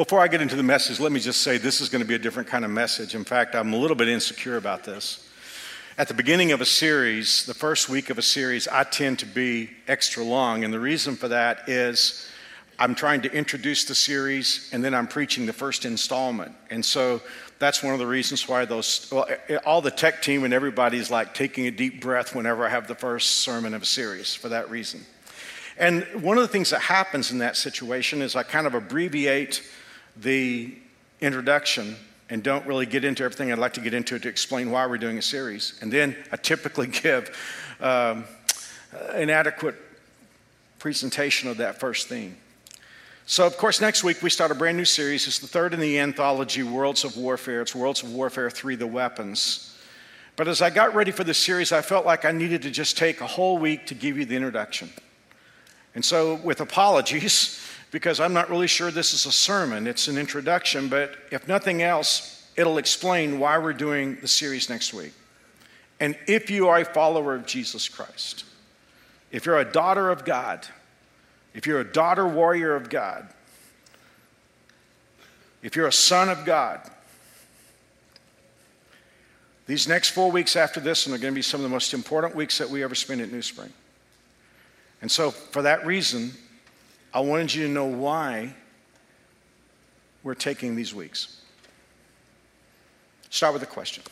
Before I get into the message, let me just say this is going to be a different kind of message. In fact, I'm a little bit insecure about this. At the beginning of a series, the first week of a series, I tend to be extra long. And the reason for that is I'm trying to introduce the series and then I'm preaching the first installment. And so that's one of the reasons why those, well, all the tech team and everybody's like taking a deep breath whenever I have the first sermon of a series for that reason. And one of the things that happens in that situation is I kind of abbreviate the introduction and don't really get into everything I'd like to get into to explain why we're doing a series. And then I typically give um, an adequate presentation of that first theme. So, of course, next week we start a brand new series. It's the third in the anthology, Worlds of Warfare. It's Worlds of Warfare 3 The Weapons. But as I got ready for this series, I felt like I needed to just take a whole week to give you the introduction. And so, with apologies, because I'm not really sure this is a sermon, it's an introduction, but if nothing else, it'll explain why we're doing the series next week. And if you are a follower of Jesus Christ, if you're a daughter of God, if you're a daughter warrior of God, if you're a son of God, these next four weeks after this are going to be some of the most important weeks that we ever spend at New Spring. And so, for that reason, I wanted you to know why we're taking these weeks. Start with a question.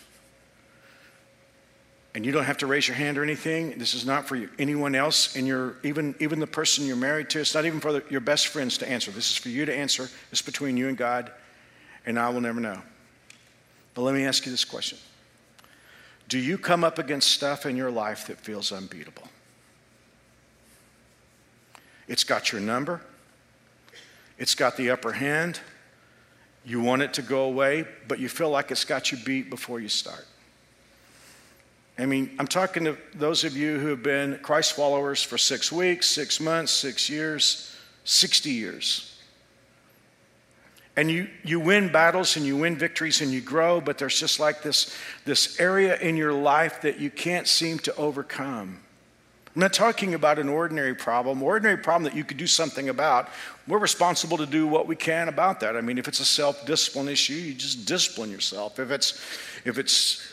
And you don't have to raise your hand or anything. This is not for you, anyone else, and your even even the person you're married to. It's not even for the, your best friends to answer. This is for you to answer. It's between you and God, and I will never know. But let me ask you this question: Do you come up against stuff in your life that feels unbeatable? It's got your number, it's got the upper hand. You want it to go away, but you feel like it's got you beat before you start. I mean, I'm talking to those of you who have been Christ followers for six weeks, six months, six years, 60 years. And you, you win battles and you win victories and you grow, but there's just like this, this area in your life that you can't seem to overcome. I'm not talking about an ordinary problem, ordinary problem that you could do something about. We're responsible to do what we can about that. I mean, if it's a self-discipline issue, you just discipline yourself. If it's if it's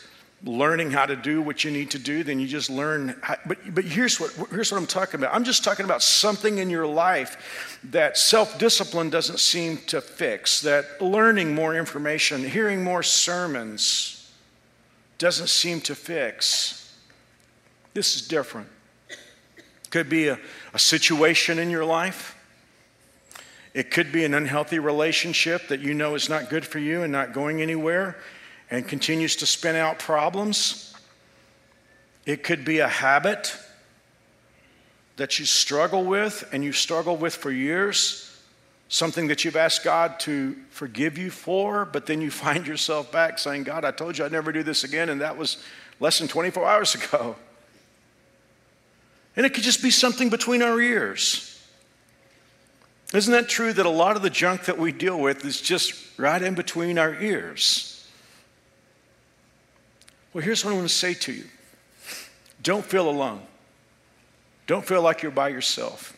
learning how to do what you need to do, then you just learn. How, but but here's what here's what I'm talking about. I'm just talking about something in your life that self-discipline doesn't seem to fix. That learning more information, hearing more sermons, doesn't seem to fix. This is different. Could be a, a situation in your life. It could be an unhealthy relationship that you know is not good for you and not going anywhere and continues to spin out problems. It could be a habit that you struggle with and you struggle with for years, something that you've asked God to forgive you for, but then you find yourself back saying, God, I told you I'd never do this again, and that was less than 24 hours ago. And it could just be something between our ears. Isn't that true that a lot of the junk that we deal with is just right in between our ears? Well, here's what I want to say to you don't feel alone, don't feel like you're by yourself.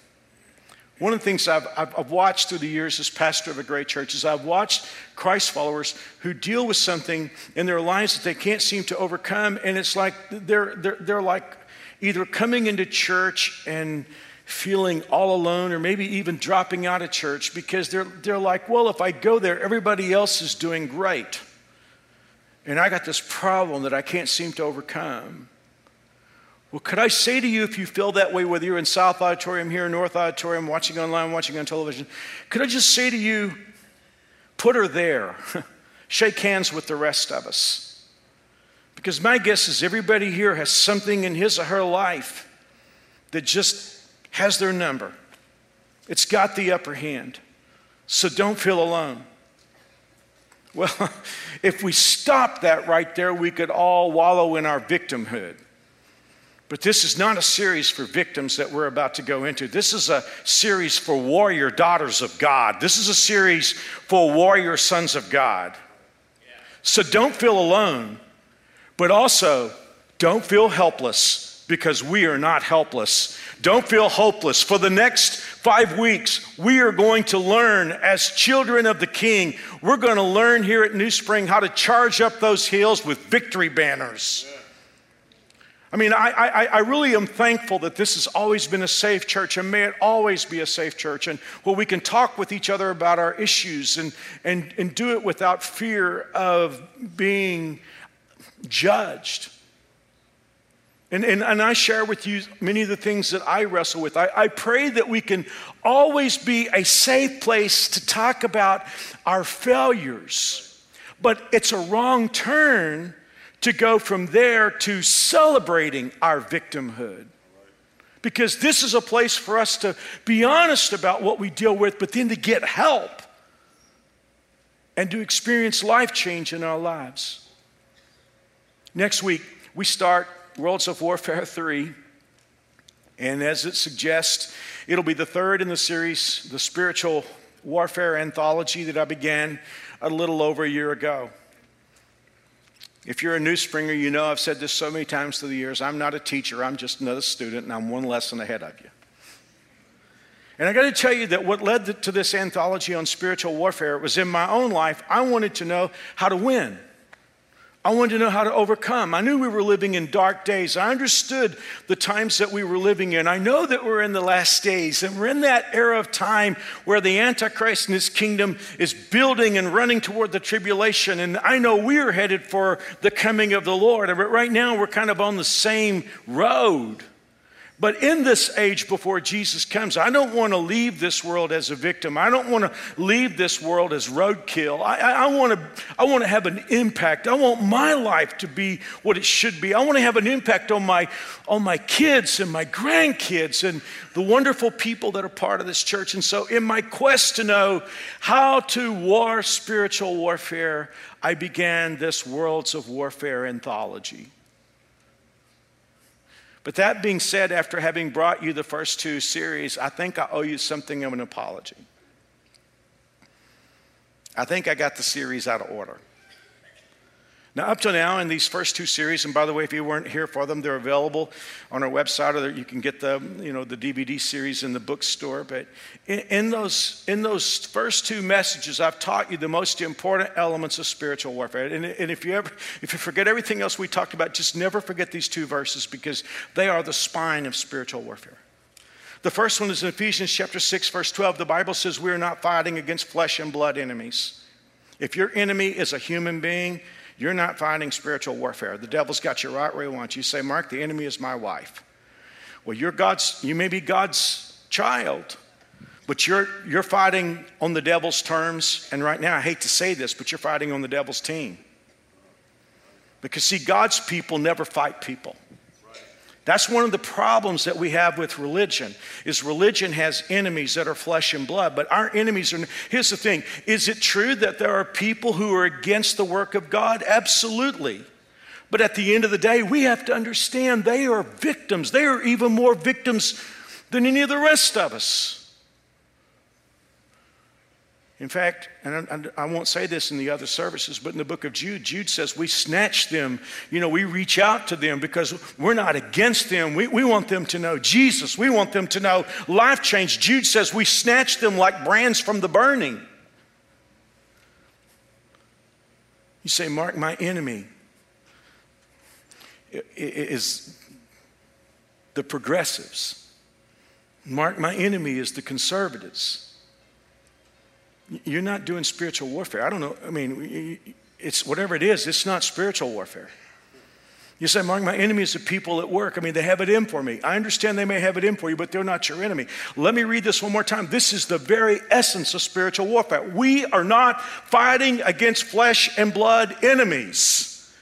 One of the things I've, I've, watched through the years as pastor of a great church is I've watched Christ followers who deal with something in their lives that they can't seem to overcome, and it's like they're, they're, they're like either coming into church and feeling all alone or maybe even dropping out of church because they're, they're like, well, if I go there, everybody else is doing great. And I got this problem that I can't seem to overcome. Well, could I say to you, if you feel that way, whether you're in South Auditorium, here, North Auditorium, watching online, watching on television, could I just say to you, put her there, shake hands with the rest of us? Because my guess is everybody here has something in his or her life that just has their number. It's got the upper hand. So don't feel alone. Well, if we stop that right there, we could all wallow in our victimhood. But this is not a series for victims that we're about to go into. This is a series for warrior daughters of God. This is a series for warrior sons of God. So don't feel alone, but also don't feel helpless because we are not helpless. Don't feel hopeless. For the next five weeks, we are going to learn as children of the King. We're going to learn here at New Spring how to charge up those hills with victory banners. I mean, I, I, I, really am thankful that this has always been a safe church, and may it always be a safe church, and where we can talk with each other about our issues and, and, and do it without fear of being judged. And, and, and I share with you many of the things that I wrestle with. I, I pray that we can always be a safe place to talk about our failures, but it's a wrong turn to go from there to celebrating our victimhood. Because this is a place for us to be honest about what we deal with, but then to get help and to experience life change in our lives. Next week, we start Worlds of Warfare 3. And as it suggests, it'll be the third in the series, the spiritual warfare anthology that I began a little over a year ago. If you're a new springer, you know I've said this so many times through the years I'm not a teacher, I'm just another student, and I'm one lesson ahead of you. And I got to tell you that what led to this anthology on spiritual warfare was in my own life, I wanted to know how to win. I wanted to know how to overcome. I knew we were living in dark days. I understood the times that we were living in. I know that we're in the last days, and we're in that era of time where the Antichrist and his kingdom is building and running toward the tribulation. And I know we're headed for the coming of the Lord. But right now, we're kind of on the same road. But in this age before Jesus comes, I don't want to leave this world as a victim. I don't want to leave this world as roadkill. I, I, I, want to, I want to have an impact. I want my life to be what it should be. I want to have an impact on my, on my kids and my grandkids and the wonderful people that are part of this church. And so, in my quest to know how to war spiritual warfare, I began this Worlds of Warfare anthology. But that being said, after having brought you the first two series, I think I owe you something of an apology. I think I got the series out of order. Now, up to now, in these first two series, and by the way, if you weren't here for them, they're available on our website, or you can get the, you know, the DVD series in the bookstore. But in, in, those, in those first two messages, I've taught you the most important elements of spiritual warfare. And, and if, you ever, if you forget everything else we talked about, just never forget these two verses because they are the spine of spiritual warfare. The first one is in Ephesians chapter 6, verse 12. The Bible says we are not fighting against flesh and blood enemies. If your enemy is a human being, you're not fighting spiritual warfare. The devil's got you right where he wants you. say, Mark, the enemy is my wife. Well, you're God's, you may be God's child, but you're, you're fighting on the devil's terms. And right now, I hate to say this, but you're fighting on the devil's team. Because, see, God's people never fight people. That's one of the problems that we have with religion is religion has enemies that are flesh and blood, but our enemies are Here's the thing, is it true that there are people who are against the work of God? Absolutely. But at the end of the day, we have to understand they are victims. They are even more victims than any of the rest of us. In fact, and I won't say this in the other services, but in the book of Jude, Jude says we snatch them. You know, we reach out to them because we're not against them. We, we want them to know Jesus. We want them to know life change. Jude says we snatch them like brands from the burning. You say, Mark, my enemy is the progressives. Mark, my enemy is the conservatives. You're not doing spiritual warfare. I don't know. I mean, it's whatever it is, it's not spiritual warfare. You say, Mark, my enemies are people at work. I mean, they have it in for me. I understand they may have it in for you, but they're not your enemy. Let me read this one more time. This is the very essence of spiritual warfare. We are not fighting against flesh and blood enemies.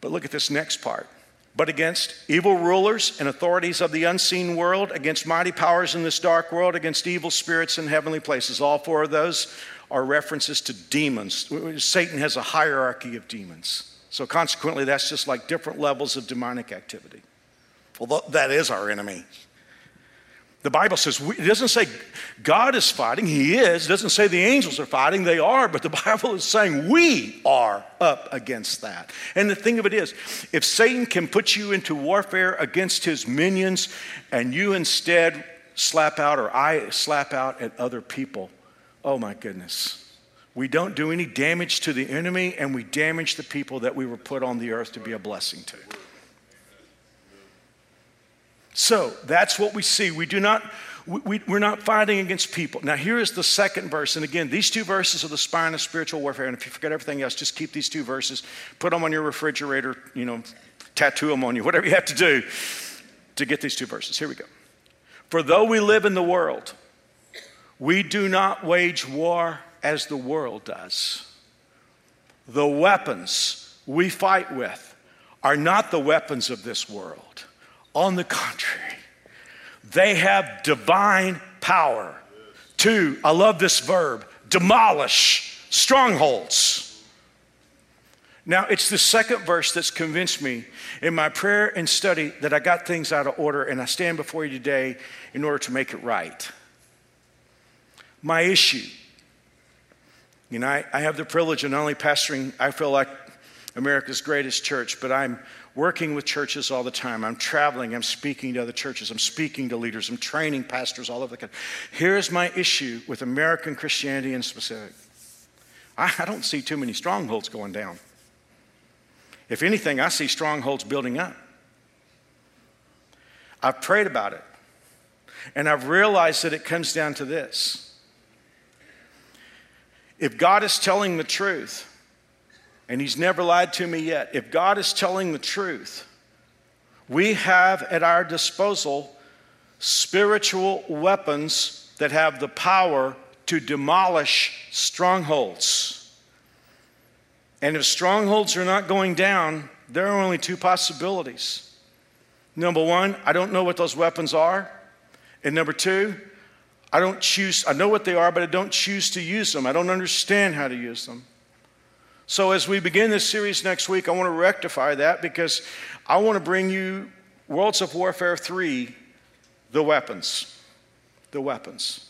But look at this next part but against evil rulers and authorities of the unseen world, against mighty powers in this dark world, against evil spirits in heavenly places. All four of those are references to demons. Satan has a hierarchy of demons. So, consequently, that's just like different levels of demonic activity. Well, that is our enemy. The Bible says, it doesn't say God is fighting, He is. It doesn't say the angels are fighting, they are, but the Bible is saying we are up against that. And the thing of it is, if Satan can put you into warfare against his minions and you instead slap out or I slap out at other people, oh my goodness. We don't do any damage to the enemy and we damage the people that we were put on the earth to be a blessing to. So that's what we see. We do not, we, we're not fighting against people. Now, here is the second verse. And again, these two verses are the spine of spiritual warfare. And if you forget everything else, just keep these two verses, put them on your refrigerator, you know, tattoo them on you, whatever you have to do to get these two verses. Here we go. For though we live in the world, we do not wage war as the world does. The weapons we fight with are not the weapons of this world. On the contrary, they have divine power to, I love this verb, demolish strongholds. Now, it's the second verse that's convinced me in my prayer and study that I got things out of order and I stand before you today in order to make it right. My issue, you know, I, I have the privilege of not only pastoring, I feel like America's greatest church, but I'm working with churches all the time. I'm traveling, I'm speaking to other churches, I'm speaking to leaders, I'm training pastors all over the country. Here's my issue with American Christianity in specific I, I don't see too many strongholds going down. If anything, I see strongholds building up. I've prayed about it, and I've realized that it comes down to this. If God is telling the truth, and he's never lied to me yet. If God is telling the truth, we have at our disposal spiritual weapons that have the power to demolish strongholds. And if strongholds are not going down, there are only two possibilities. Number one, I don't know what those weapons are. And number two, I don't choose, I know what they are, but I don't choose to use them. I don't understand how to use them. So, as we begin this series next week, I want to rectify that because I want to bring you Worlds of Warfare 3 the weapons. The weapons.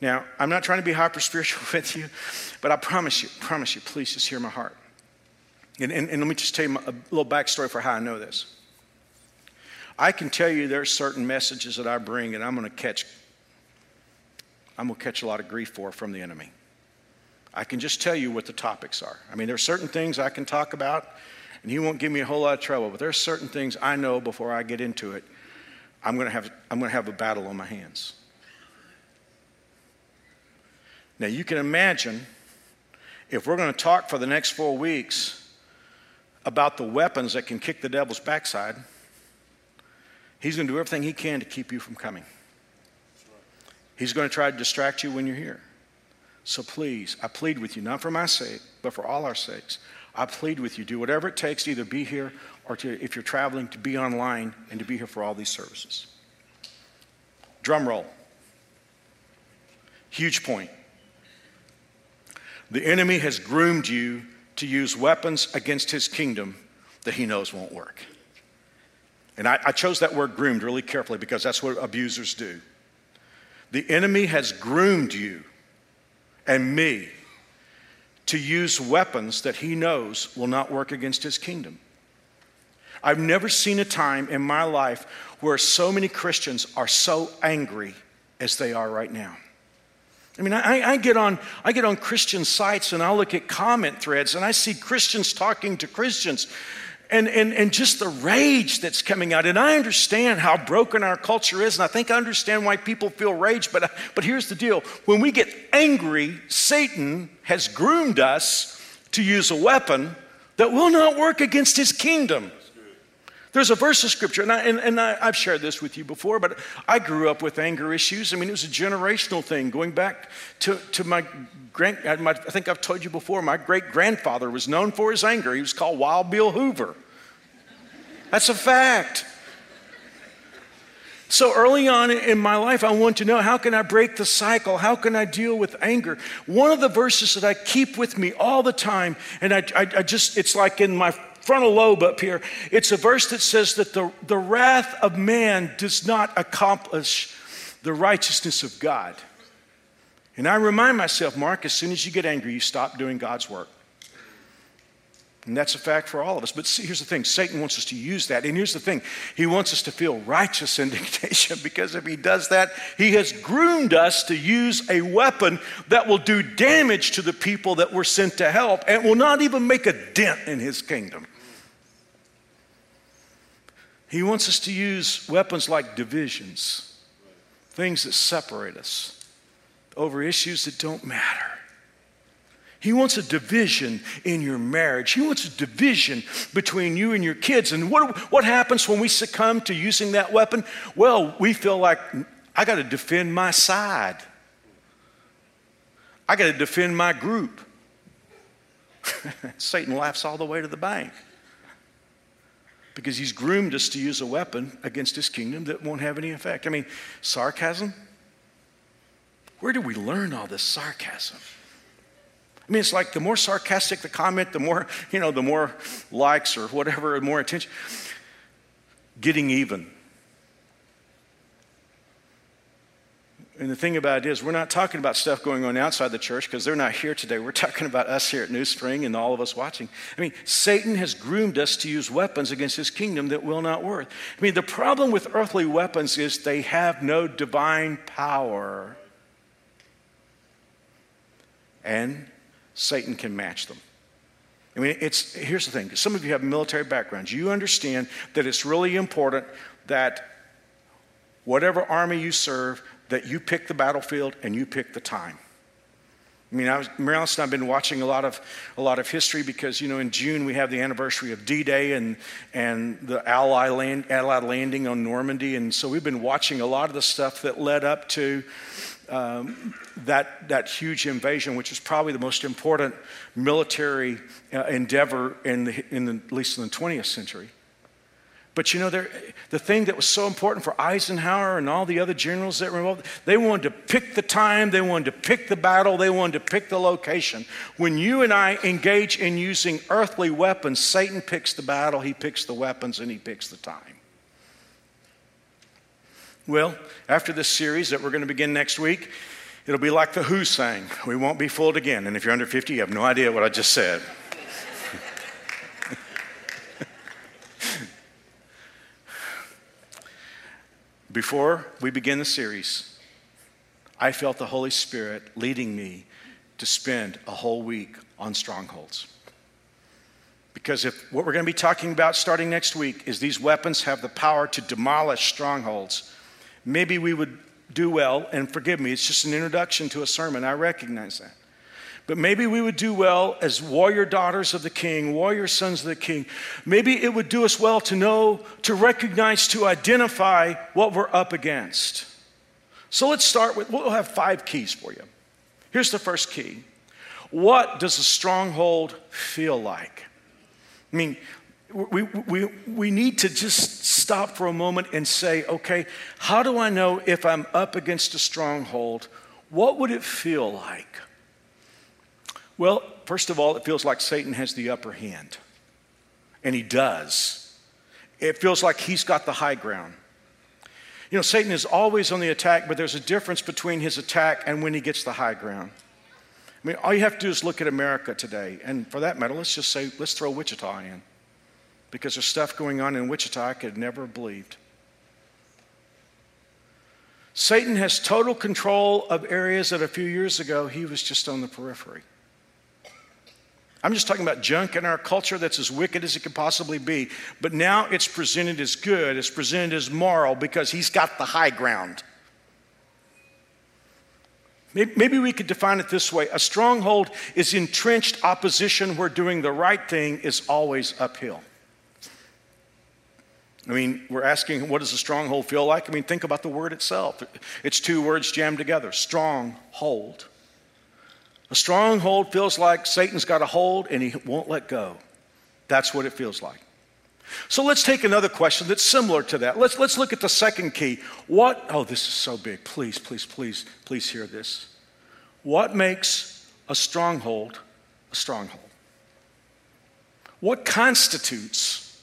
Now, I'm not trying to be hyper spiritual with you, but I promise you, promise you, please just hear my heart. And, and, and let me just tell you a little backstory for how I know this. I can tell you there are certain messages that I bring and I'm going to catch, I'm going to catch a lot of grief for from the enemy. I can just tell you what the topics are. I mean, there are certain things I can talk about, and he won't give me a whole lot of trouble, but there are certain things I know before I get into it, I'm going to have, I'm going to have a battle on my hands. Now, you can imagine if we're going to talk for the next four weeks about the weapons that can kick the devil's backside, he's going to do everything he can to keep you from coming. He's going to try to distract you when you're here. So please, I plead with you, not for my sake, but for all our sakes. I plead with you, do whatever it takes to either be here or to, if you're traveling, to be online and to be here for all these services. Drum roll. Huge point. The enemy has groomed you to use weapons against his kingdom that he knows won't work. And I, I, chose that word groomed really carefully because that's what abusers do. The enemy has groomed you and me to use weapons that he knows will not work against his kingdom. I've never seen a time in my life where so many Christians are so angry as they are right now. I mean, I, I, get on, I get on Christian sites and I look at comment threads and I see Christians talking to Christians and, and, and just the rage that's coming out. And I understand how broken our culture is, and I think I understand why people feel rage. But, but here's the deal when we get angry, Satan has groomed us to use a weapon that will not work against his kingdom. There's a verse of scripture, and, I, and, and I, have shared this with you before, but I grew up with anger issues. I mean, it was a generational thing going back to, to my grand, uh, I think I've told you before, my great grandfather was known for his anger. He was called Wild Bill Hoover. That's a fact. So early on in my life, I want to know how can I break the cycle? How can I deal with anger? One of the verses that I keep with me all the time, and I, I, I just, it's like in my frontal lobe up here, it's a verse that says that the, the wrath of man does not accomplish the righteousness of God. And I remind myself, Mark, as soon as you get angry, you stop doing God's work. And that's a fact for all of us. But see, here's the thing Satan wants us to use that. And here's the thing he wants us to feel righteous indignation because if he does that, he has groomed us to use a weapon that will do damage to the people that we're sent to help and will not even make a dent in his kingdom. He wants us to use weapons like divisions, things that separate us over issues that don't matter. He wants a division in your marriage. He wants a division between you and your kids. And what, what happens when we succumb to using that weapon? Well, we feel like I got to defend my side, I got to defend my group. Satan laughs all the way to the bank because he's groomed us to use a weapon against his kingdom that won't have any effect. I mean, sarcasm? Where do we learn all this sarcasm? I mean, it's like the more sarcastic the comment, the more, you know, the more likes or whatever, more attention. Getting even. And the thing about it is, we're not talking about stuff going on outside the church because they're not here today. We're talking about us here at New Spring and all of us watching. I mean, Satan has groomed us to use weapons against his kingdom that will not work. I mean, the problem with earthly weapons is they have no divine power. And Satan can match them. I mean, it's, here's the thing some of you have military backgrounds. You understand that it's really important that whatever army you serve, that you pick the battlefield and you pick the time. I mean, I was, Marilyn and I've been watching a lot of a lot of history because you know in June we have the anniversary of D-Day and and the Allied, land, Allied landing on Normandy, and so we've been watching a lot of the stuff that led up to um, that, that huge invasion, which is probably the most important military uh, endeavor in, the, in the, at least in the 20th century. But you know, the thing that was so important for Eisenhower and all the other generals that were involved, they wanted to pick the time, they wanted to pick the battle, they wanted to pick the location. When you and I engage in using earthly weapons, Satan picks the battle, he picks the weapons, and he picks the time. Well, after this series that we're going to begin next week, it'll be like the Who sang We won't be fooled again. And if you're under 50, you have no idea what I just said. Before we begin the series, I felt the Holy Spirit leading me to spend a whole week on strongholds. Because if what we're going to be talking about starting next week is these weapons have the power to demolish strongholds, maybe we would do well, and forgive me, it's just an introduction to a sermon. I recognize that. But maybe we would do well as warrior daughters of the king, warrior sons of the king. Maybe it would do us well to know, to recognize, to identify what we're up against. So let's start with, we'll have five keys for you. Here's the first key What does a stronghold feel like? I mean, we, we, we need to just stop for a moment and say, okay, how do I know if I'm up against a stronghold? What would it feel like? Well, first of all, it feels like Satan has the upper hand, and he does. It feels like he's got the high ground. You know, Satan is always on the attack, but there's a difference between his attack and when he gets the high ground. I mean, all you have to do is look at America today. And for that matter, let's just say, let's throw Wichita in because there's stuff going on in Wichita I could never have believed. Satan has total control of areas that a few years ago he was just on the periphery. I'm just talking about junk in our culture that's as wicked as it could possibly be. But now it's presented as good, it's presented as moral because he's got the high ground. Maybe we could define it this way a stronghold is entrenched opposition where doing the right thing is always uphill. I mean, we're asking, what does a stronghold feel like? I mean, think about the word itself. It's two words jammed together stronghold. A stronghold feels like Satan's got a hold and he won't let go. That's what it feels like. So let's take another question that's similar to that. Let's, let's look at the second key. What, oh, this is so big. Please, please, please, please hear this. What makes a stronghold a stronghold? What constitutes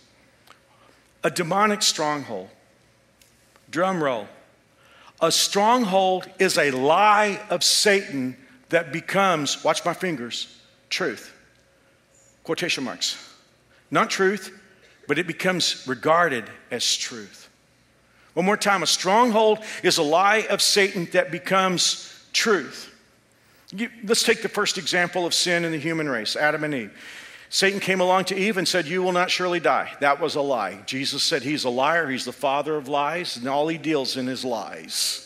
a demonic stronghold? Drum roll. A stronghold is a lie of Satan that becomes, watch my fingers, truth. Quotation marks. Not truth, but it becomes regarded as truth. One more time a stronghold is a lie of Satan that becomes truth. You, let's take the first example of sin in the human race Adam and Eve. Satan came along to Eve and said, You will not surely die. That was a lie. Jesus said he's a liar, he's the father of lies, and all he deals in is lies.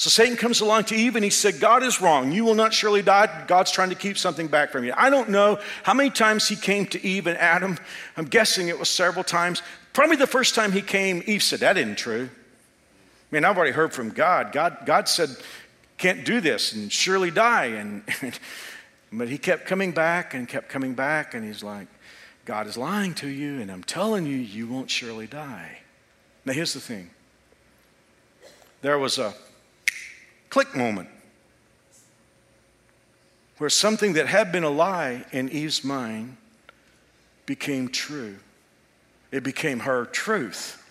So Satan comes along to Eve and he said, God is wrong. You will not surely die. God's trying to keep something back from you. I don't know how many times he came to Eve and Adam. I'm guessing it was several times. Probably the first time he came, Eve said, That isn't true. I mean, I've already heard from God. God, God said, Can't do this and surely die. And, but he kept coming back and kept coming back. And he's like, God is lying to you, and I'm telling you, you won't surely die. Now, here's the thing there was a click moment where something that had been a lie in Eve's mind became true. It became her truth.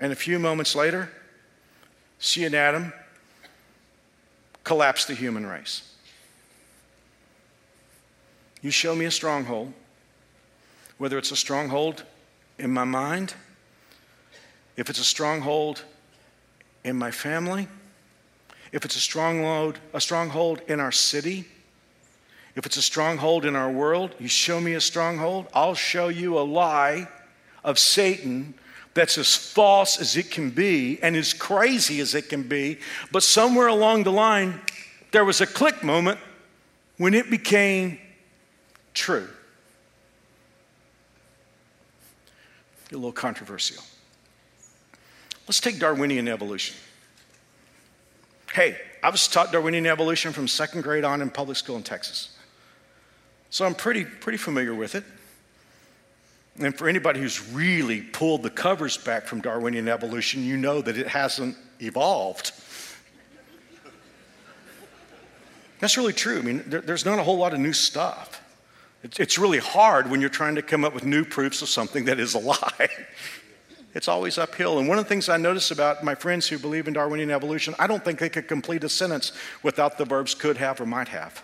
And a few moments later, she and Adam collapsed the human race. You show me a stronghold, whether it's a stronghold in my mind, if it's a stronghold in my family, if it's a stronghold, a stronghold in our city, if it's a stronghold in our world, you show me a stronghold, I'll show you a lie of Satan that's as false as it can be and as crazy as it can be. But somewhere along the line, there was a click moment when it became true. A little controversial. Let's take Darwinian evolution. Hey, I was taught Darwinian evolution from second grade on in public school in Texas. So I'm pretty, pretty familiar with it. And for anybody who's really pulled the covers back from Darwinian evolution, you know that it hasn't evolved. That's really true. I mean, there, there's not a whole lot of new stuff. It's, it's really hard when you're trying to come up with new proofs of something that is a lie. It's always uphill. And one of the things I notice about my friends who believe in Darwinian evolution, I don't think they could complete a sentence without the verbs could have or might have.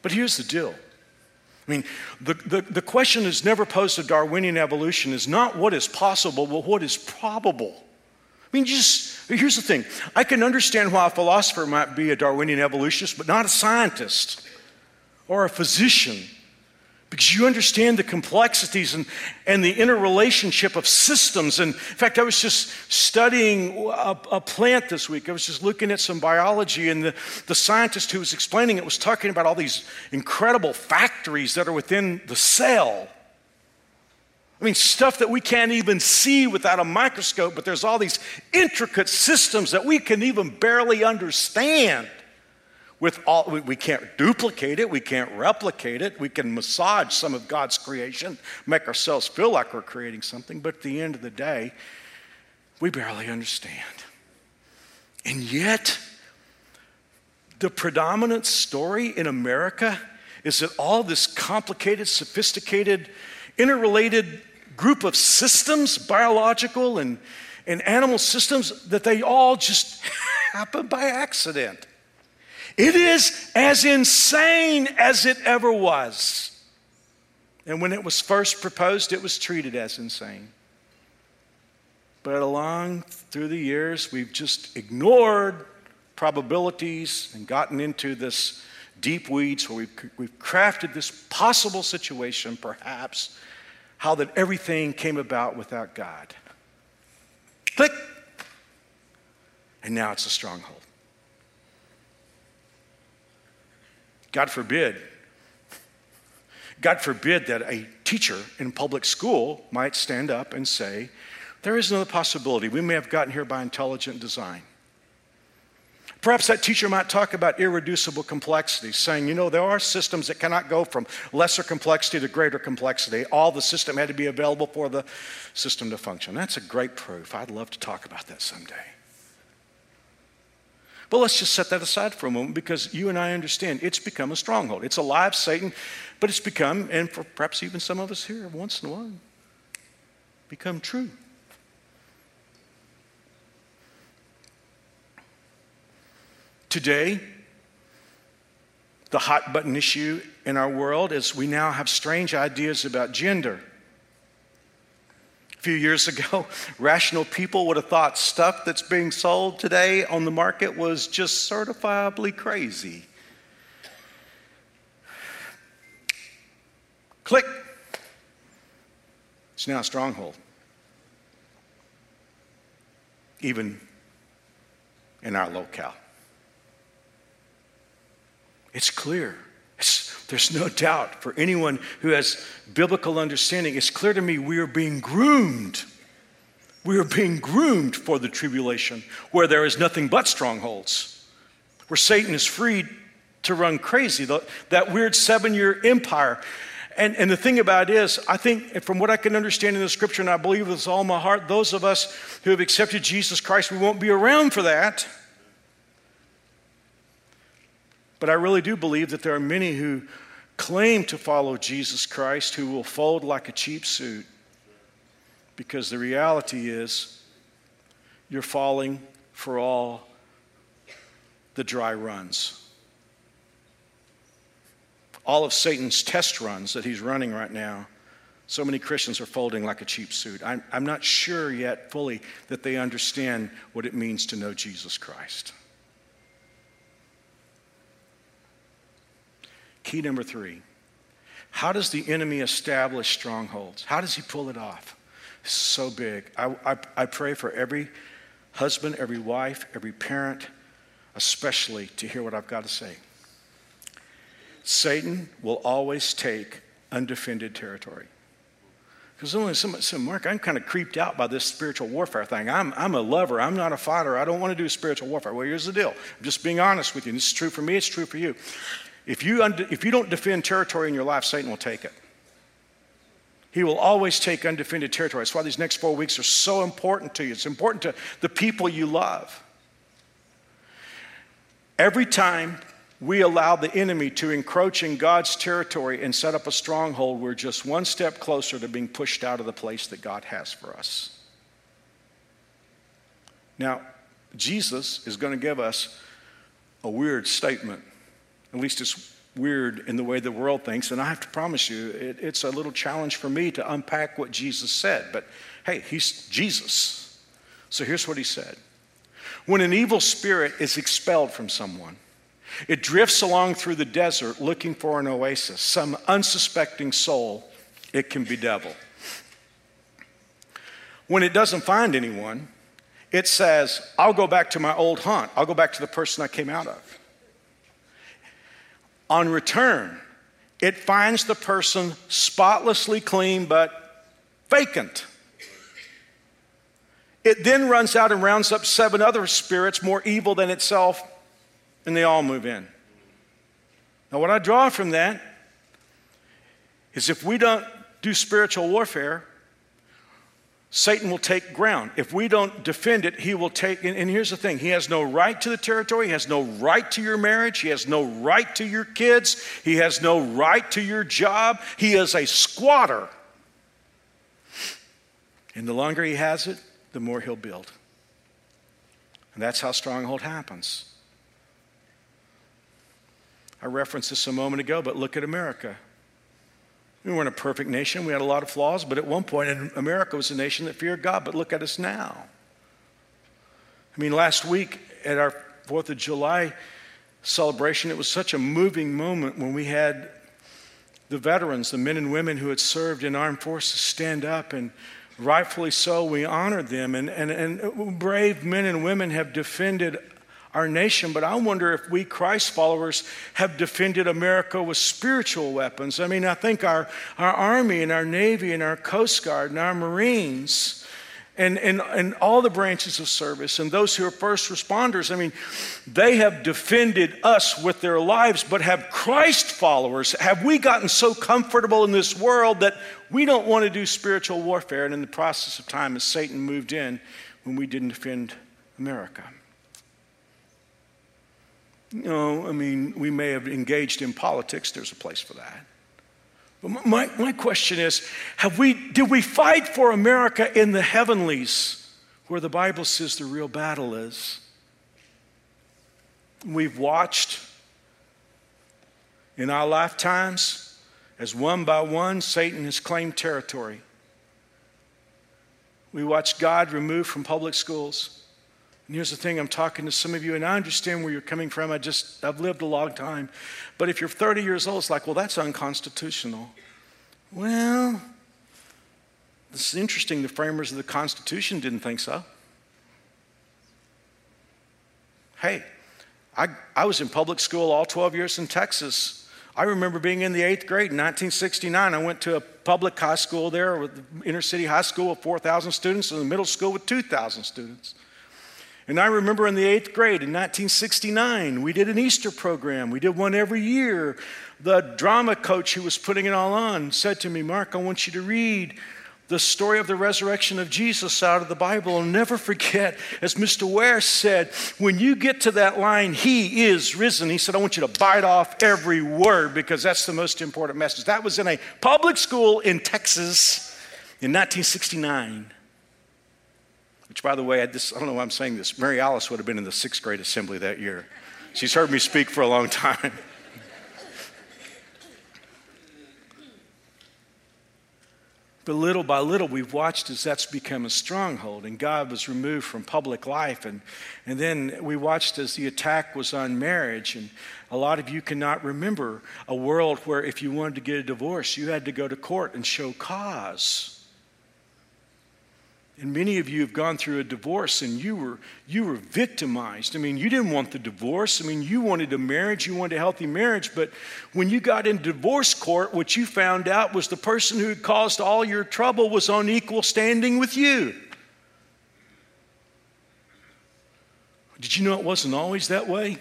But here's the deal. I mean, the, the, the question is never posed to Darwinian evolution is not what is possible, but what is probable. I mean, just here's the thing I can understand why a philosopher might be a Darwinian evolutionist, but not a scientist or a physician because you understand the complexities and, and the interrelationship of systems. And in fact, I was just studying a, a, plant this week. I was just looking at some biology, and the, the scientist who was explaining it was talking about all these incredible factories that are within the cell. I mean, stuff that we can't even see without a microscope, but there's all these intricate systems that we can even barely understand with all we can't duplicate it we can't replicate it. We can massage some of god's creation make ourselves feel like we're creating something but at the end of the day we barely understand. And yet the predominant story in america is that all this complicated sophisticated interrelated group of systems biological and, and animal systems that they all just happen by accident it is as insane as it ever was. And when it was first proposed, it was treated as insane. But along through the years, we've just ignored probabilities and gotten into this deep weeds where we've, we've crafted this possible situation, perhaps, how that everything came about without God. Click! And now it's a stronghold. God forbid, God forbid that a teacher in public school might stand up and say, There is another possibility. We may have gotten here by intelligent design. Perhaps that teacher might talk about irreducible complexity, saying, you know, there are systems that cannot go from lesser complexity to greater complexity. All the system had to be available for the system to function. That's a great proof. I'd love to talk about that someday. But let's just set that aside for a moment because you and I understand it's become a stronghold. It's alive, Satan, but it's become, and for perhaps even some of us here once in a while, become true. Today, the hot button issue in our world is we now have strange ideas about gender. Few years ago, rational people would have thought stuff that's being sold today on the market was just certifiably crazy. Click. It's now a stronghold. Even in our locale. It's clear. It's, there's no doubt for anyone who has biblical understanding. It's clear to me we are being groomed. We are being groomed for the tribulation where there is nothing but strongholds, where Satan is free to run crazy, that weird seven year empire. And, and the thing about it is, I think from what I can understand in the scripture, and I believe with all my heart, those of us who have accepted Jesus Christ, we won't be around for that. But I really do believe that there are many who claim to follow Jesus Christ who will fold like a cheap suit because the reality is you're falling for all the dry runs. All of Satan's test runs that he's running right now, so many Christians are folding like a cheap suit. I'm, I'm not sure yet fully that they understand what it means to know Jesus Christ. Key number three how does the enemy establish strongholds? How does he pull it off? So big. I, I, I pray for every husband, every wife, every parent, especially to hear what I've got to say. Satan will always take undefended territory. Because only some, some Mark, I'm kind of creeped out by this spiritual warfare thing. I'm, I'm a lover. I'm not a fighter. I don't want to do spiritual warfare. Well, here's the deal. I'm just being honest with you. This is true for me. It's true for you. If you, if you don't defend territory in your life, Satan will take it. He will always take undefended territory. That's why these next four weeks are so important to you. It's important to the people you love. Every time we allow the enemy to encroach in God's territory and set up a stronghold, we're just one step closer to being pushed out of the place that God has for us. Now, Jesus is going to give us a weird statement. At least it's weird in the way the world thinks. And I have to promise you, it, it's a little challenge for me to unpack what Jesus said. But hey, he's Jesus. So here's what he said When an evil spirit is expelled from someone, it drifts along through the desert looking for an oasis, some unsuspecting soul, it can bedevil. When it doesn't find anyone, it says, I'll go back to my old haunt. I'll go back to the person I came out of. On return, it finds the person spotlessly clean but vacant. It then runs out and rounds up seven other spirits more evil than itself, and they all move in. Now, what I draw from that is if we don't do spiritual warfare, Satan will take ground. If we don't defend it, he will take. And, here's the thing He has no right to the territory. He has no right to your marriage. He has no right to your kids. He has no right to your job. He is a squatter. And the longer he has it, the more he'll build. And that's how stronghold happens. I referenced this a moment ago, but look at America. We weren't a perfect nation. We had a lot of flaws, but at one point, America was a nation that feared God. But look at us now. I mean, last week at our 4th of July celebration, it was such a moving moment when we had the veterans, the men and women who had served in armed forces, stand up and rightfully so, we honored them. And, and, and brave men and women have defended our nation, but I wonder if we Christ followers have defended America with spiritual weapons. I mean, I think our, our Army and our Navy and our Coast Guard and our Marines and, and, and all the branches of service and those who are first responders. I mean, they have defended us with their lives, but have Christ followers, have we gotten so comfortable in this world that we don't want to do spiritual warfare? And in the process of time, as Satan moved in when we didn't defend America. You know, I mean, we may have engaged in politics, there's a place for that. But my, my question is have we, did we fight for America in the heavenlies where the Bible says the real battle is? We've watched in our lifetimes as one by one Satan has claimed territory. We watched God remove from public schools. And here's the thing I'm talking to some of you, and I understand where you're coming from. I just, I've lived a long time. But if you're 30 years old, it's like, well, that's unconstitutional. Well, this is interesting. The framers of the Constitution didn't think so. Hey, I, I was in public school all 12 years in Texas. I remember being in the eighth grade in 1969. I went to a public high school there, with inner city high school with 4,000 students, and a middle school with 2,000 students. And I remember in the eighth grade in 1969, we did an Easter program. We did one every year. The drama coach who was putting it all on said to me, Mark, I want you to read the story of the resurrection of Jesus out of the Bible. And never forget, as Mr. Ware said, when you get to that line, He is risen, he said, I want you to bite off every word because that's the most important message. That was in a public school in Texas in 1969. Which, by the way, I, this, I don't know why I'm saying this. Mary Alice would have been in the sixth grade assembly that year. She's heard me speak for a long time. But little by little, we've watched as that's become a stronghold, and God was removed from public life. And, and then we watched as the attack was on marriage. And a lot of you cannot remember a world where if you wanted to get a divorce, you had to go to court and show cause. And many of you have gone through a divorce and you were, you were victimized. I mean, you didn't want the divorce. I mean, you wanted a marriage, you wanted a healthy marriage. But when you got in divorce court, what you found out was the person who had caused all your trouble was on equal standing with you. Did you know it wasn't always that way?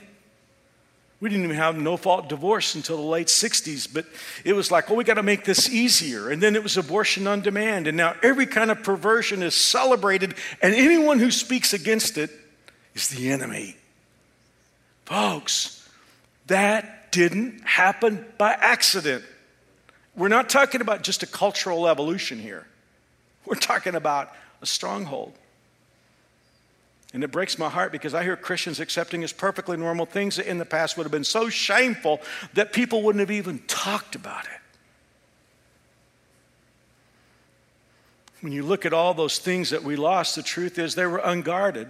We didn't even have no fault divorce until the late 60s, but it was like, oh, we got to make this easier. And then it was abortion on demand. And now every kind of perversion is celebrated, and anyone who speaks against it is the enemy. Folks, that didn't happen by accident. We're not talking about just a cultural evolution here, we're talking about a stronghold. And it breaks my heart because I hear Christians accepting as perfectly normal things that in the past would have been so shameful that people wouldn't have even talked about it. When you look at all those things that we lost, the truth is they were unguarded.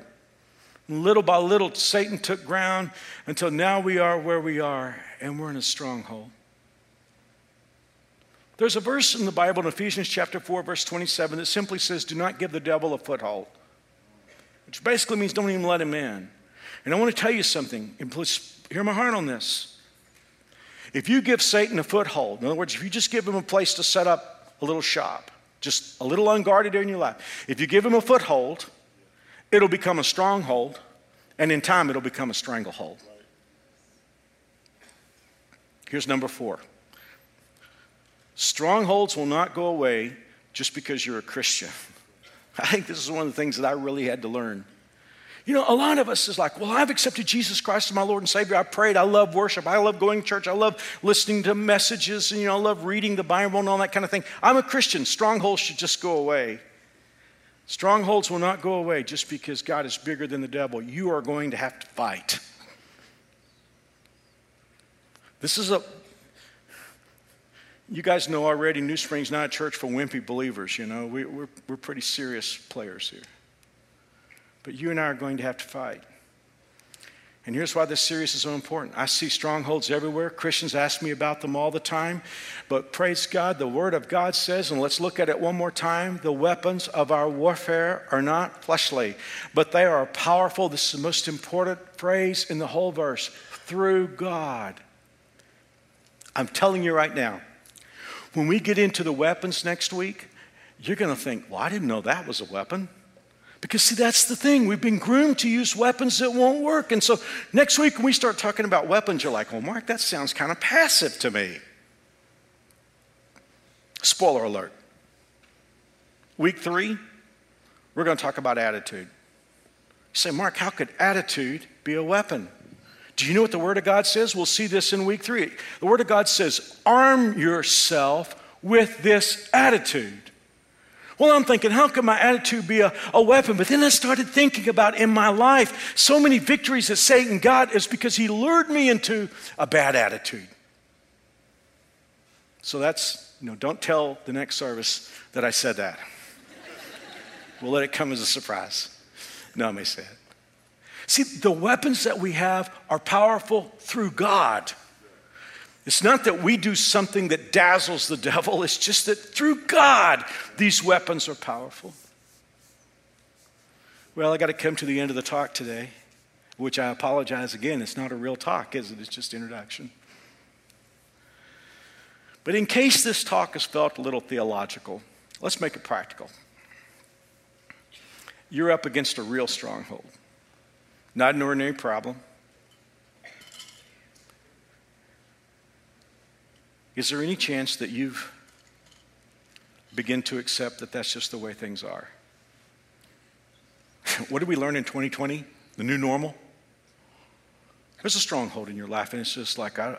Little by little, Satan took ground until now we are where we are, and we're in a stronghold. There's a verse in the Bible in Ephesians chapter 4, verse 27 that simply says, Do not give the devil a foothold which basically means don't even let him in. And I want to tell you something, and please hear my heart on this. If you give Satan a foothold, in other words, if you just give him a place to set up a little shop, just a little unguarded in your life, if you give him a foothold, it'll become a stronghold, and in time, it'll become a stranglehold. Here's number four strongholds will not go away just because you're a Christian. I think this is one of the things that I really had to learn. You know, a lot of us is like, well, I've accepted Jesus Christ as my Lord and Savior. I prayed. I love worship. I love going to church. I love listening to messages. And, you know, I love reading the Bible and all that kind of thing. I'm a Christian. Strongholds should just go away. Strongholds will not go away just because God is bigger than the devil. You are going to have to fight. This is a you guys know already, New Spring's not a church for wimpy believers, you know. We, we're, we're pretty serious players here. But you and I are going to have to fight. And here's why this series is so important. I see strongholds everywhere. Christians ask me about them all the time. But praise God, the Word of God says, and let's look at it one more time the weapons of our warfare are not fleshly, but they are powerful. This is the most important phrase in the whole verse through God. I'm telling you right now, when we get into the weapons next week, you're going to think, well, I didn't know that was a weapon. Because, see, that's the thing. We've been groomed to use weapons that won't work. And so next week, when we start talking about weapons, you're like, well, Mark, that sounds kind of passive to me. Spoiler alert. Week three, we're going to talk about attitude. You say, Mark, how could attitude be a weapon? Do you know what the Word of God says? We'll see this in week three. The Word of God says, arm yourself with this attitude. Well, I'm thinking, how can my attitude be a, a weapon? But then I started thinking about in my life, so many victories that Satan got is because he lured me into a bad attitude. So that's, you know, don't tell the next service that I said that. we'll let it come as a surprise. No, I may say it. See, the weapons that we have are powerful through God. It's not that we do something that dazzles the devil, it's just that through God, these weapons are powerful. Well, I got to come to the end of the talk today, which I apologize again. It's not a real talk, is it? It's just introduction. But in case this talk has felt a little theological, let's make it practical. You're up against a real stronghold, not an ordinary problem Is there any chance that you've begin to accept that that's just the way things are? what did we learn in 2020? The new normal? There's a stronghold in your life, and it's just like, I, am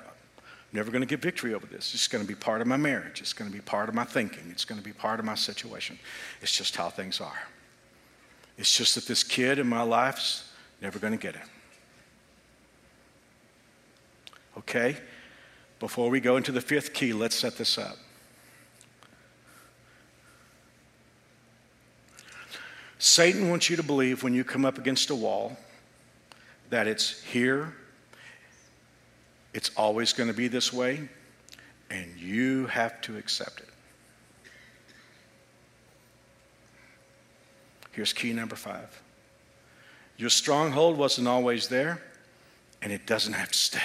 never going to get victory over this. It's going to be part of my marriage. It's going to be part of my thinking. It's going to be part of my situation. It's just how things are. It's just that this kid in my life's never going to get it. Okay? Before we go into the fifth key, let's set this up. Satan wants you to believe when you come up against a wall that it's here, it's always going to be this way, and you have to accept it. Here's key number five your stronghold wasn't always there, and it doesn't have to stay.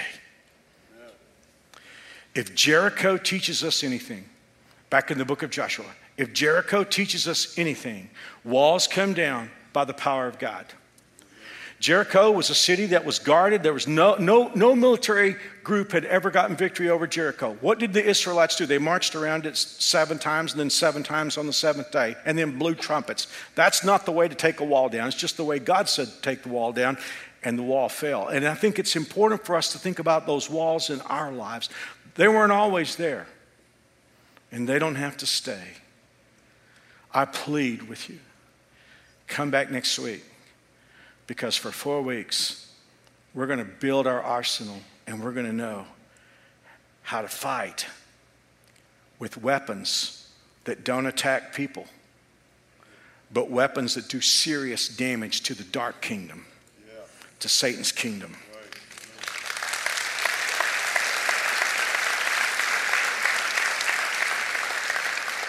If Jericho teaches us anything, back in the book of Joshua, if Jericho teaches us anything, walls come down by the power of God. Jericho was a city that was guarded. There was no, no, no military group had ever gotten victory over Jericho. What did the Israelites do? They marched around it seven times and then seven times on the seventh day and then blew trumpets. That's not the way to take a wall down. It's just the way God said to take the wall down and the wall fell. And I think it's important for us to think about those walls in our lives. They weren't always there, and they don't have to stay. I plead with you come back next week because for four weeks, we're going to build our arsenal and we're going to know how to fight with weapons that don't attack people, but weapons that do serious damage to the dark kingdom, yeah. to Satan's kingdom.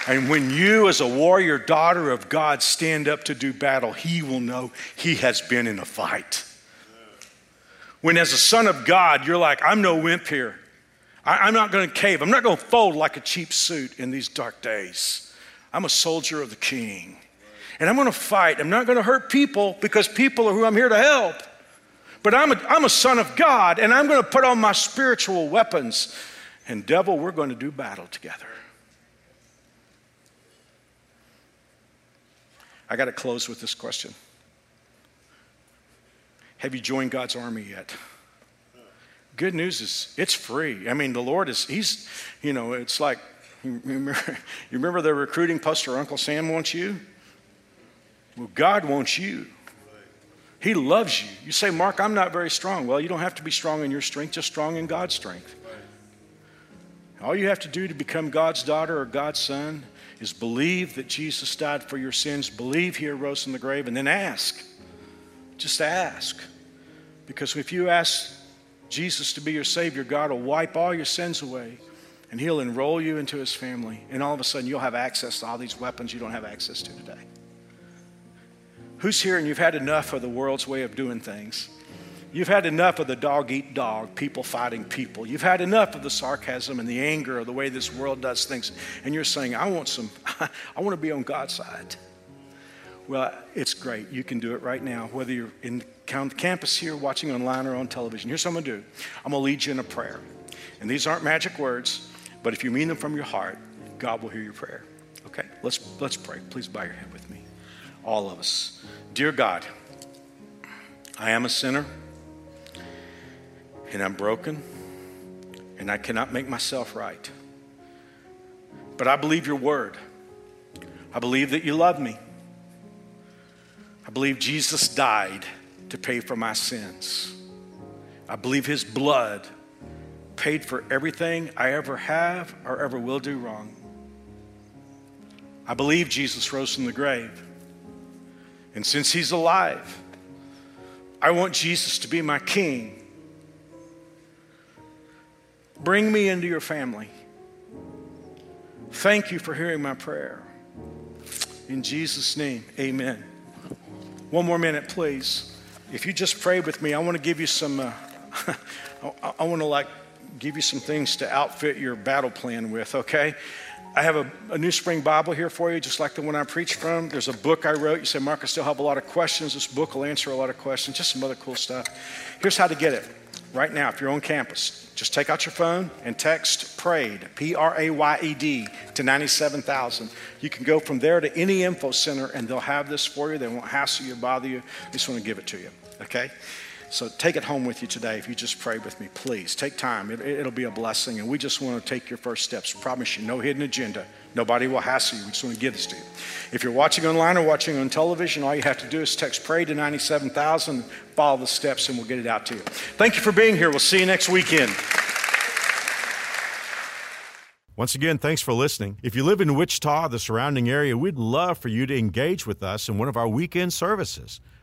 And when you, as a warrior daughter of God, stand up to do battle, he will know he has been in a fight. When, as a son of God, you're like, I'm no wimp here. I, am not going to cave. I'm not going to fold like a cheap suit in these dark days. I'm a soldier of the king. And I'm going to fight. I'm not going to hurt people because people are who I'm here to help. But I'm a, I'm a son of God, and I'm going to put on my spiritual weapons. And, devil, we're going to do battle together. I got to close with this question Have you joined God's army yet? Good news is it's free. I mean, the Lord is, He's, you know, it's like, you remember, you remember the recruiting poster Uncle Sam wants you? Well, God wants you. He loves you. You say, Mark, I'm not very strong. Well, you don't have to be strong in your strength, just strong in God's strength. All you have to do to become God's daughter or God's son is believe that Jesus died for your sins, believe he arose from the grave, and then ask. Just ask. Because if you ask Jesus to be your Savior, God will wipe all your sins away and he'll enroll you into his family. And all of a sudden, you'll have access to all these weapons you don't have access to today. Who's here and you've had enough of the world's way of doing things? You've had enough of the dog eat dog, people fighting people. You've had enough of the sarcasm and the anger of the way this world does things. And you're saying, I want some, I want to be on God's side. Well, it's great. You can do it right now, whether you're in campus here, watching online, or on television. Here's what I'm going to do I'm going to lead you in a prayer. And these aren't magic words, but if you mean them from your heart, God will hear your prayer. Okay? Let's, let's pray. Please bow your head with me. All of us. Dear God, I am a sinner, and I'm broken, and I cannot make myself right. But I believe your word. I believe that you love me. I believe Jesus died to pay for my sins. I believe his blood paid for everything I ever have or ever will do wrong. I believe Jesus rose from the grave. And since he's alive, I want Jesus to be my king. Bring me into your family. Thank you for hearing my prayer. In Jesus' name, amen. One more minute, please. If you just pray with me, I want to give you some, uh, I, want to like give you some things to outfit your battle plan with, okay? I have a, a, New Spring Bible here for you, just like the one I preached from. There's a book I wrote. You say, Mark, I still have a lot of questions. This book will answer a lot of questions, just some other cool stuff. Here's how to get it right now if you're on campus. Just take out your phone and text PRAYED, P R A Y E D, to 97,000. You can go from there to any info center and they'll have this for you. They won't hassle you, bother you. They just want to give it to you, okay? So take it home with you today if you just pray with me, please. Take time, it, will be a blessing. And we just want to take your first steps. Promise you, no hidden agenda. Nobody will hassle you. We just want to give this to you. If you're watching online or watching on television, all you have to do is text pray to 97,000, follow the steps, and we'll get it out to you. Thank you for being here. We'll see you next weekend. Once again, thanks for listening. If you live in Wichita, the surrounding area, we'd love for you to engage with us in one of our weekend services.